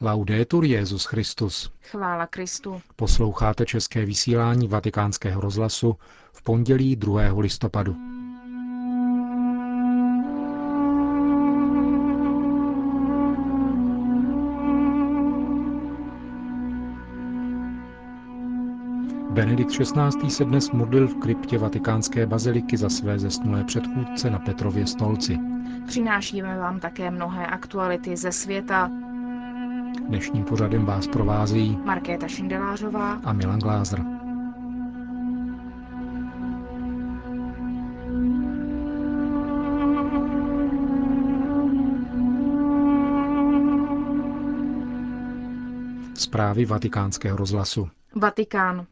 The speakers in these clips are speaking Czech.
Laudetur Jezus Christus. Chvála Kristu. Posloucháte české vysílání Vatikánského rozhlasu v pondělí 2. listopadu. Benedikt XVI. se dnes modlil v kryptě vatikánské baziliky za své zesnulé předchůdce na Petrově stolci. Přinášíme vám také mnohé aktuality ze světa. Dnešním pořadem vás provází Markéta Šindelářová a Milan Glázer. Zprávy vatikánského rozhlasu. Vatikán.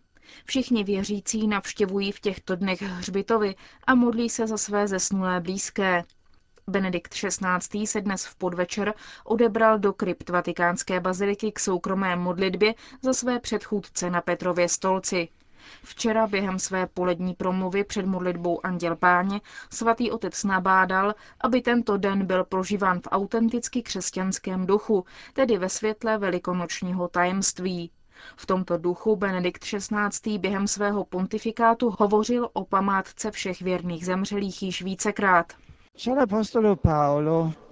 Všichni věřící navštěvují v těchto dnech hřbitovy a modlí se za své zesnulé blízké. Benedikt XVI. se dnes v podvečer odebral do krypt vatikánské baziliky k soukromé modlitbě za své předchůdce na Petrově stolci. Včera během své polední promluvy před modlitbou Anděl Páně svatý otec nabádal, aby tento den byl prožíván v autenticky křesťanském duchu, tedy ve světle velikonočního tajemství. V tomto duchu Benedikt XVI. během svého pontifikátu hovořil o památce všech věrných zemřelých již vícekrát.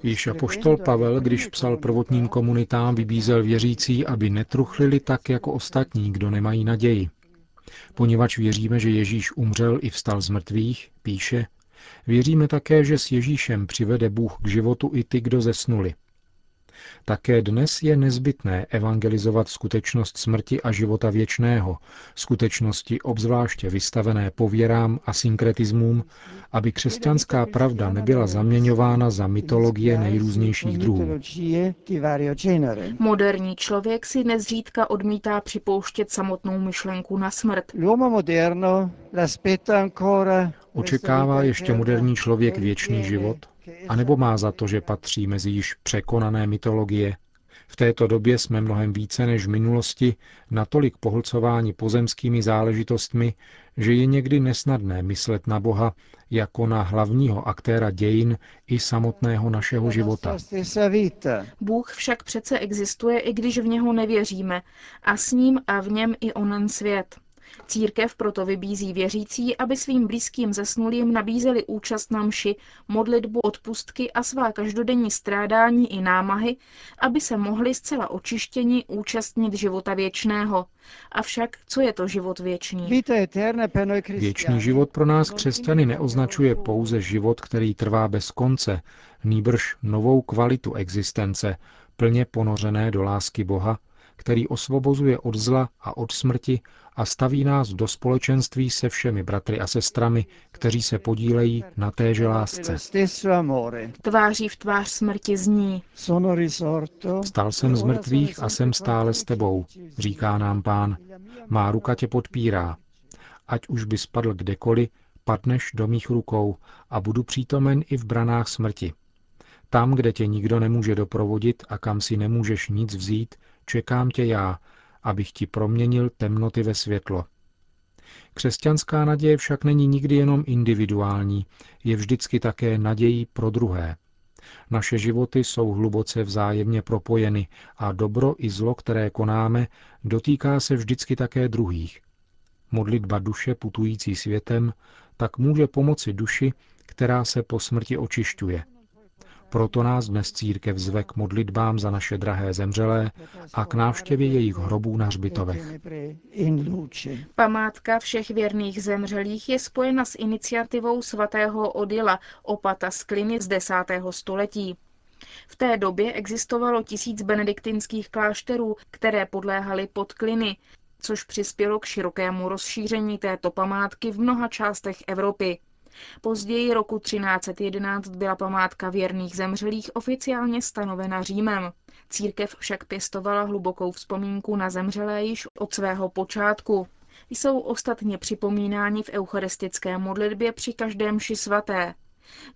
Již apoštol Pavel, když psal prvotním komunitám, vybízel věřící, aby netruchlili tak jako ostatní, kdo nemají naději. Poněvadž věříme, že Ježíš umřel i vstal z mrtvých, píše, věříme také, že s Ježíšem přivede Bůh k životu i ty, kdo zesnuli. Také dnes je nezbytné evangelizovat skutečnost smrti a života věčného, skutečnosti obzvláště vystavené pověrám a synkretismům, aby křesťanská pravda nebyla zaměňována za mytologie nejrůznějších druhů. Moderní člověk si nezřídka odmítá připouštět samotnou myšlenku na smrt. Očekává ještě moderní člověk věčný život? A nebo má za to, že patří mezi již překonané mytologie? V této době jsme mnohem více než v minulosti natolik pohlcováni pozemskými záležitostmi, že je někdy nesnadné myslet na Boha jako na hlavního aktéra dějin i samotného našeho života. Bůh však přece existuje, i když v něho nevěříme, a s ním a v něm i onen svět. Církev proto vybízí věřící, aby svým blízkým zesnulým nabízeli účast na mši, modlitbu, odpustky a svá každodenní strádání i námahy, aby se mohli zcela očištěni účastnit života věčného. Avšak co je to život věčný? Věčný život pro nás křesťany neoznačuje pouze život, který trvá bez konce, nýbrž novou kvalitu existence, plně ponořené do lásky Boha, který osvobozuje od zla a od smrti a staví nás do společenství se všemi bratry a sestrami, kteří se podílejí na téže lásce. Tváří v tvář smrti zní. Stal jsem z mrtvých a jsem stále s tebou, říká nám pán. Má ruka tě podpírá. Ať už by spadl kdekoliv, padneš do mých rukou a budu přítomen i v branách smrti. Tam, kde tě nikdo nemůže doprovodit a kam si nemůžeš nic vzít, čekám tě já, abych ti proměnil temnoty ve světlo. Křesťanská naděje však není nikdy jenom individuální, je vždycky také nadějí pro druhé. Naše životy jsou hluboce vzájemně propojeny a dobro i zlo, které konáme, dotýká se vždycky také druhých. Modlitba duše putující světem tak může pomoci duši, která se po smrti očišťuje. Proto nás dnes církev zve k modlitbám za naše drahé zemřelé a k návštěvě jejich hrobů na hřbitovech. Památka všech věrných zemřelých je spojena s iniciativou svatého Odila, opata z Kliny z 10. století. V té době existovalo tisíc benediktinských klášterů, které podléhaly pod Kliny, což přispělo k širokému rozšíření této památky v mnoha částech Evropy. Později roku 1311 byla památka věrných zemřelých oficiálně stanovena Římem. Církev však pěstovala hlubokou vzpomínku na zemřelé již od svého počátku. Jsou ostatně připomínáni v eucharistické modlitbě při každém ši svaté.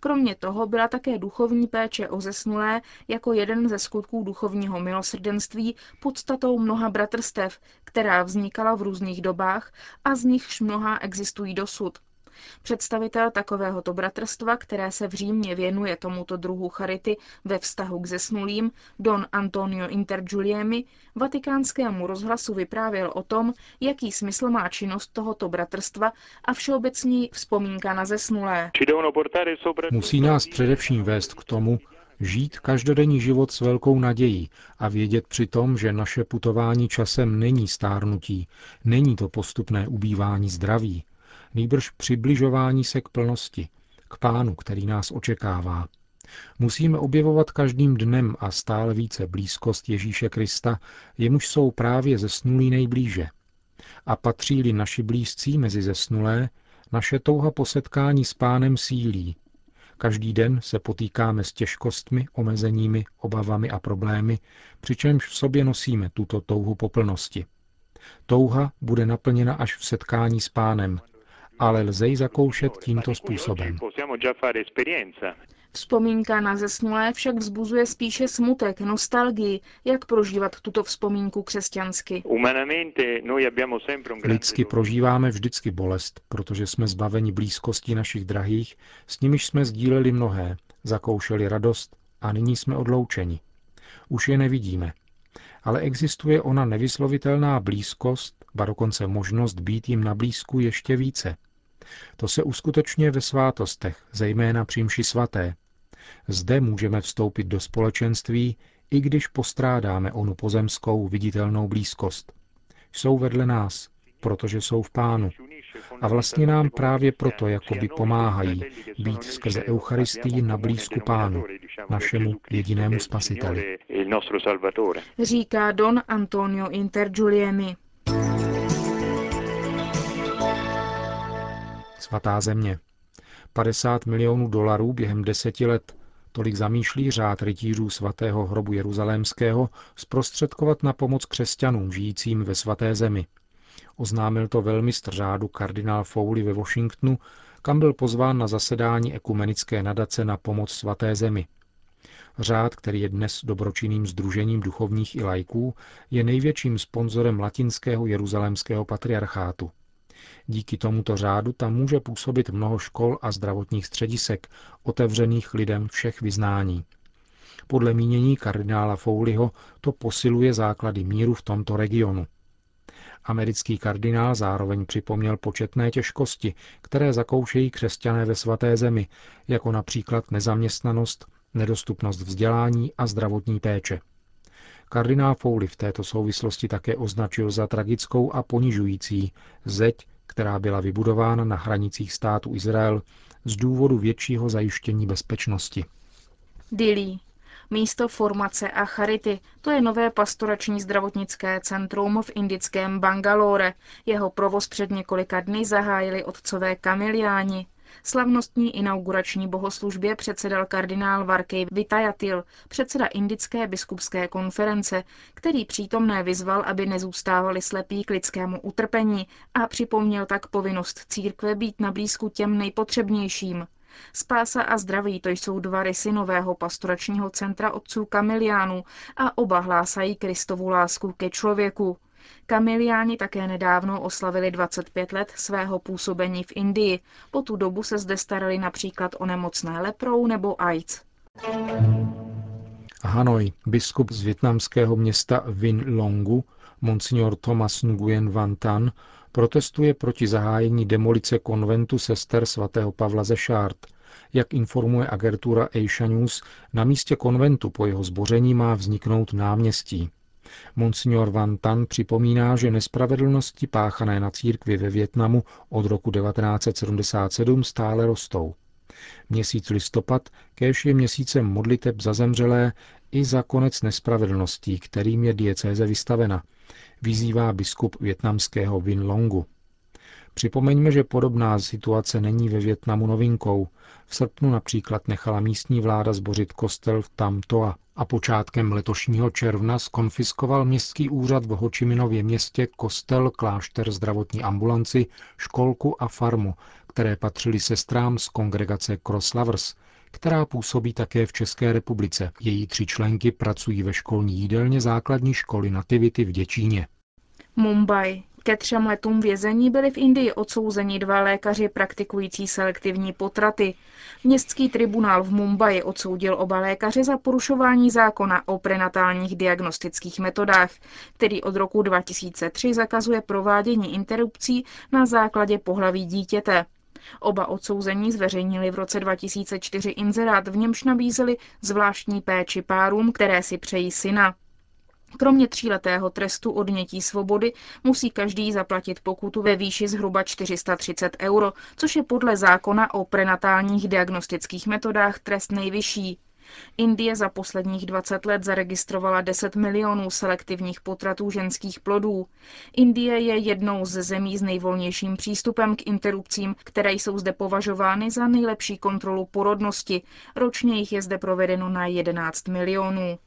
Kromě toho byla také duchovní péče o zesnulé jako jeden ze skutků duchovního milosrdenství podstatou mnoha bratrstev, která vznikala v různých dobách a z nichž mnoha existují dosud. Představitel takovéhoto bratrstva, které se v Římě věnuje tomuto druhu charity ve vztahu k zesnulým, Don Antonio Intergiuliemi, vatikánskému rozhlasu vyprávěl o tom, jaký smysl má činnost tohoto bratrstva a všeobecní vzpomínka na zesnulé. Musí nás především vést k tomu, žít každodenní život s velkou nadějí a vědět přitom, že naše putování časem není stárnutí, není to postupné ubývání zdraví, nýbrž přibližování se k plnosti, k pánu, který nás očekává. Musíme objevovat každým dnem a stále více blízkost Ježíše Krista, jemuž jsou právě zesnulí nejblíže. A patří-li naši blízcí mezi zesnulé, naše touha po setkání s pánem sílí, Každý den se potýkáme s těžkostmi, omezeními, obavami a problémy, přičemž v sobě nosíme tuto touhu po plnosti. Touha bude naplněna až v setkání s pánem, ale lze ji zakoušet tímto způsobem. Vzpomínka na zesnulé však vzbuzuje spíše smutek, nostalgii, jak prožívat tuto vzpomínku křesťansky. Lidsky prožíváme vždycky bolest, protože jsme zbaveni blízkosti našich drahých, s nimiž jsme sdíleli mnohé, zakoušeli radost a nyní jsme odloučeni. Už je nevidíme. Ale existuje ona nevyslovitelná blízkost, ba dokonce možnost být jim na blízku ještě více. To se uskutečňuje ve svátostech, zejména při mši svaté, zde můžeme vstoupit do společenství, i když postrádáme onu pozemskou viditelnou blízkost. Jsou vedle nás, protože jsou v pánu. A vlastně nám právě proto jakoby pomáhají být skrze Eucharistii na blízku pánu, našemu jedinému spasiteli. Říká Don Antonio Intergiuliemi. Svatá země. 50 milionů dolarů během deseti let. Tolik zamýšlí řád rytířů svatého hrobu jeruzalémského zprostředkovat na pomoc křesťanům žijícím ve svaté zemi. Oznámil to velmi řádu kardinál Fowley ve Washingtonu, kam byl pozván na zasedání ekumenické nadace na pomoc svaté zemi. Řád, který je dnes dobročinným združením duchovních i lajků, je největším sponzorem latinského jeruzalémského patriarchátu. Díky tomuto řádu tam může působit mnoho škol a zdravotních středisek, otevřených lidem všech vyznání. Podle mínění kardinála Fouliho to posiluje základy míru v tomto regionu. Americký kardinál zároveň připomněl početné těžkosti, které zakoušejí křesťané ve svaté zemi, jako například nezaměstnanost, nedostupnost vzdělání a zdravotní péče. Kardinál Fouli v této souvislosti také označil za tragickou a ponižující zeď, která byla vybudována na hranicích státu Izrael z důvodu většího zajištění bezpečnosti. Dili. Místo formace a charity, to je nové pastorační zdravotnické centrum v indickém Bangalore. Jeho provoz před několika dny zahájili otcové kamiliáni. Slavnostní inaugurační bohoslužbě předsedal kardinál Varkej Vitajatil, předseda Indické biskupské konference, který přítomné vyzval, aby nezůstávali slepí k lidskému utrpení a připomněl tak povinnost církve být na blízku těm nejpotřebnějším. Spása a zdraví to jsou dva rysy nového pastoračního centra otců Kamiliánů a oba hlásají Kristovu lásku ke člověku. Kamiliáni také nedávno oslavili 25 let svého působení v Indii. Po tu dobu se zde starali například o nemocné leprou nebo AIDS. Hanoj, biskup z větnamského města Vin Longu, monsignor Thomas Nguyen Van Tan, protestuje proti zahájení demolice konventu sester svatého Pavla ze Šárt. Jak informuje agentura Asia News, na místě konventu po jeho zboření má vzniknout náměstí. Monsignor Van Tan připomíná, že nespravedlnosti páchané na církvi ve Větnamu od roku 1977 stále rostou. Měsíc listopad kéž je měsícem modliteb za zemřelé i za konec nespravedlností, kterým je diecéze vystavena, vyzývá biskup větnamského Vin Longu. Připomeňme, že podobná situace není ve Větnamu novinkou. V srpnu například nechala místní vláda zbořit kostel v Tam Toa a počátkem letošního června skonfiskoval městský úřad v Hočiminově městě kostel, klášter, zdravotní ambulanci, školku a farmu, které patřily sestrám z kongregace Cross Lovers, která působí také v České republice. Její tři členky pracují ve školní jídelně základní školy Nativity v Děčíně. Mumbai. Ke třem letům vězení byli v Indii odsouzeni dva lékaři praktikující selektivní potraty. Městský tribunál v Mumbai odsoudil oba lékaře za porušování zákona o prenatálních diagnostických metodách, který od roku 2003 zakazuje provádění interrupcí na základě pohlaví dítěte. Oba odsouzení zveřejnili v roce 2004 inzerát, v němž nabízeli zvláštní péči párům, které si přejí syna. Kromě tříletého trestu odnětí svobody musí každý zaplatit pokutu ve výši zhruba 430 euro, což je podle zákona o prenatálních diagnostických metodách trest nejvyšší. Indie za posledních 20 let zaregistrovala 10 milionů selektivních potratů ženských plodů. Indie je jednou ze zemí s nejvolnějším přístupem k interrupcím, které jsou zde považovány za nejlepší kontrolu porodnosti. Ročně jich je zde provedeno na 11 milionů.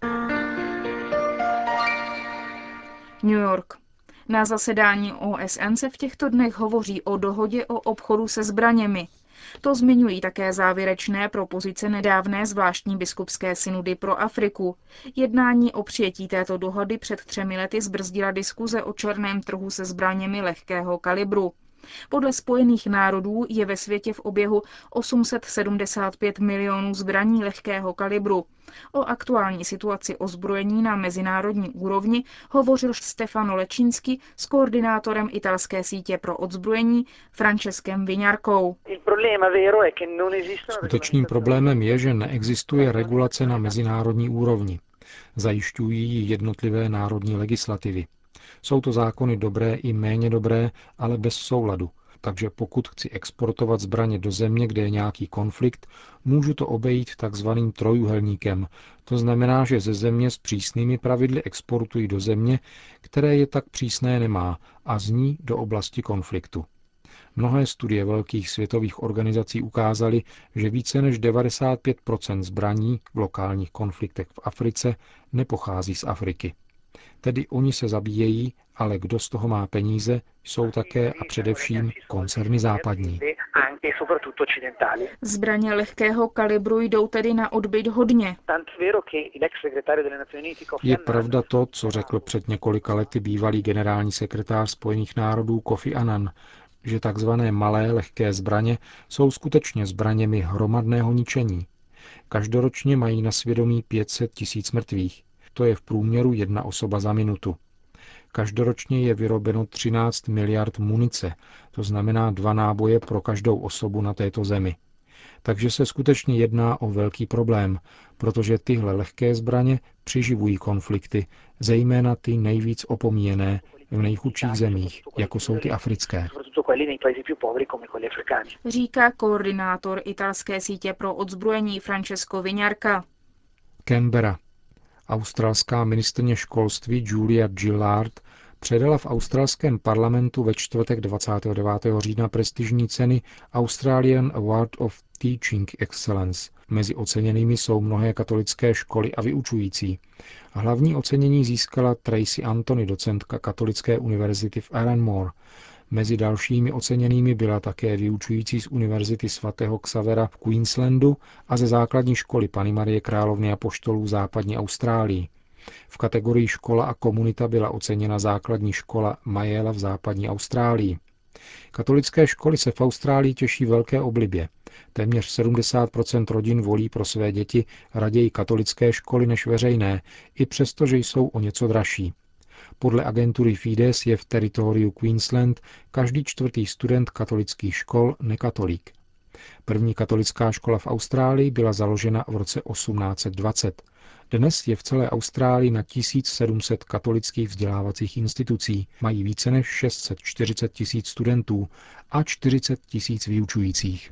New York. Na zasedání OSN se v těchto dnech hovoří o dohodě o obchodu se zbraněmi. To zmiňují také závěrečné propozice nedávné zvláštní biskupské synudy pro Afriku. Jednání o přijetí této dohody před třemi lety zbrzdila diskuze o černém trhu se zbraněmi lehkého kalibru. Podle Spojených národů je ve světě v oběhu 875 milionů zbraní lehkého kalibru. O aktuální situaci ozbrojení na mezinárodní úrovni hovořil Stefano Lečínsky s koordinátorem italské sítě pro odzbrojení Franceskem Viňarkou. Skutečným problémem je, že neexistuje regulace na mezinárodní úrovni. Zajišťují ji jednotlivé národní legislativy. Jsou to zákony dobré i méně dobré, ale bez souladu. Takže pokud chci exportovat zbraně do země, kde je nějaký konflikt, můžu to obejít takzvaným trojuhelníkem. To znamená, že ze země s přísnými pravidly exportuji do země, které je tak přísné nemá, a z ní do oblasti konfliktu. Mnohé studie velkých světových organizací ukázaly, že více než 95% zbraní v lokálních konfliktech v Africe nepochází z Afriky. Tedy oni se zabíjejí, ale kdo z toho má peníze, jsou také a především koncerny západní. Zbraně lehkého kalibru jdou tedy na odbyt hodně. Je pravda to, co řekl před několika lety bývalý generální sekretář Spojených národů Kofi Annan, že takzvané malé lehké zbraně jsou skutečně zbraněmi hromadného ničení. Každoročně mají na svědomí 500 tisíc mrtvých. To je v průměru jedna osoba za minutu. Každoročně je vyrobeno 13 miliard munice, to znamená dva náboje pro každou osobu na této zemi. Takže se skutečně jedná o velký problém, protože tyhle lehké zbraně přiživují konflikty, zejména ty nejvíc opomíjené v nejchudších zemích, jako jsou ty africké. Říká koordinátor italské sítě pro odzbrojení Francesco Vignarka. Canberra. Australská ministrně školství Julia Gillard předala v australském parlamentu ve čtvrtek 29. října prestižní ceny Australian Award of Teaching Excellence. Mezi oceněnými jsou mnohé katolické školy a vyučující. Hlavní ocenění získala Tracy Anthony, docentka Katolické univerzity v Aranmore. Mezi dalšími oceněnými byla také vyučující z Univerzity svatého Xavera v Queenslandu a ze základní školy Pany Marie Královny a poštolů západní Austrálii. V kategorii škola a komunita byla oceněna základní škola Majela v západní Austrálii. Katolické školy se v Austrálii těší velké oblibě. Téměř 70% rodin volí pro své děti raději katolické školy než veřejné, i přesto, že jsou o něco dražší. Podle agentury Fides je v teritoriu Queensland každý čtvrtý student katolických škol nekatolík. První katolická škola v Austrálii byla založena v roce 1820. Dnes je v celé Austrálii na 1700 katolických vzdělávacích institucí, mají více než 640 tisíc studentů a 40 tisíc vyučujících.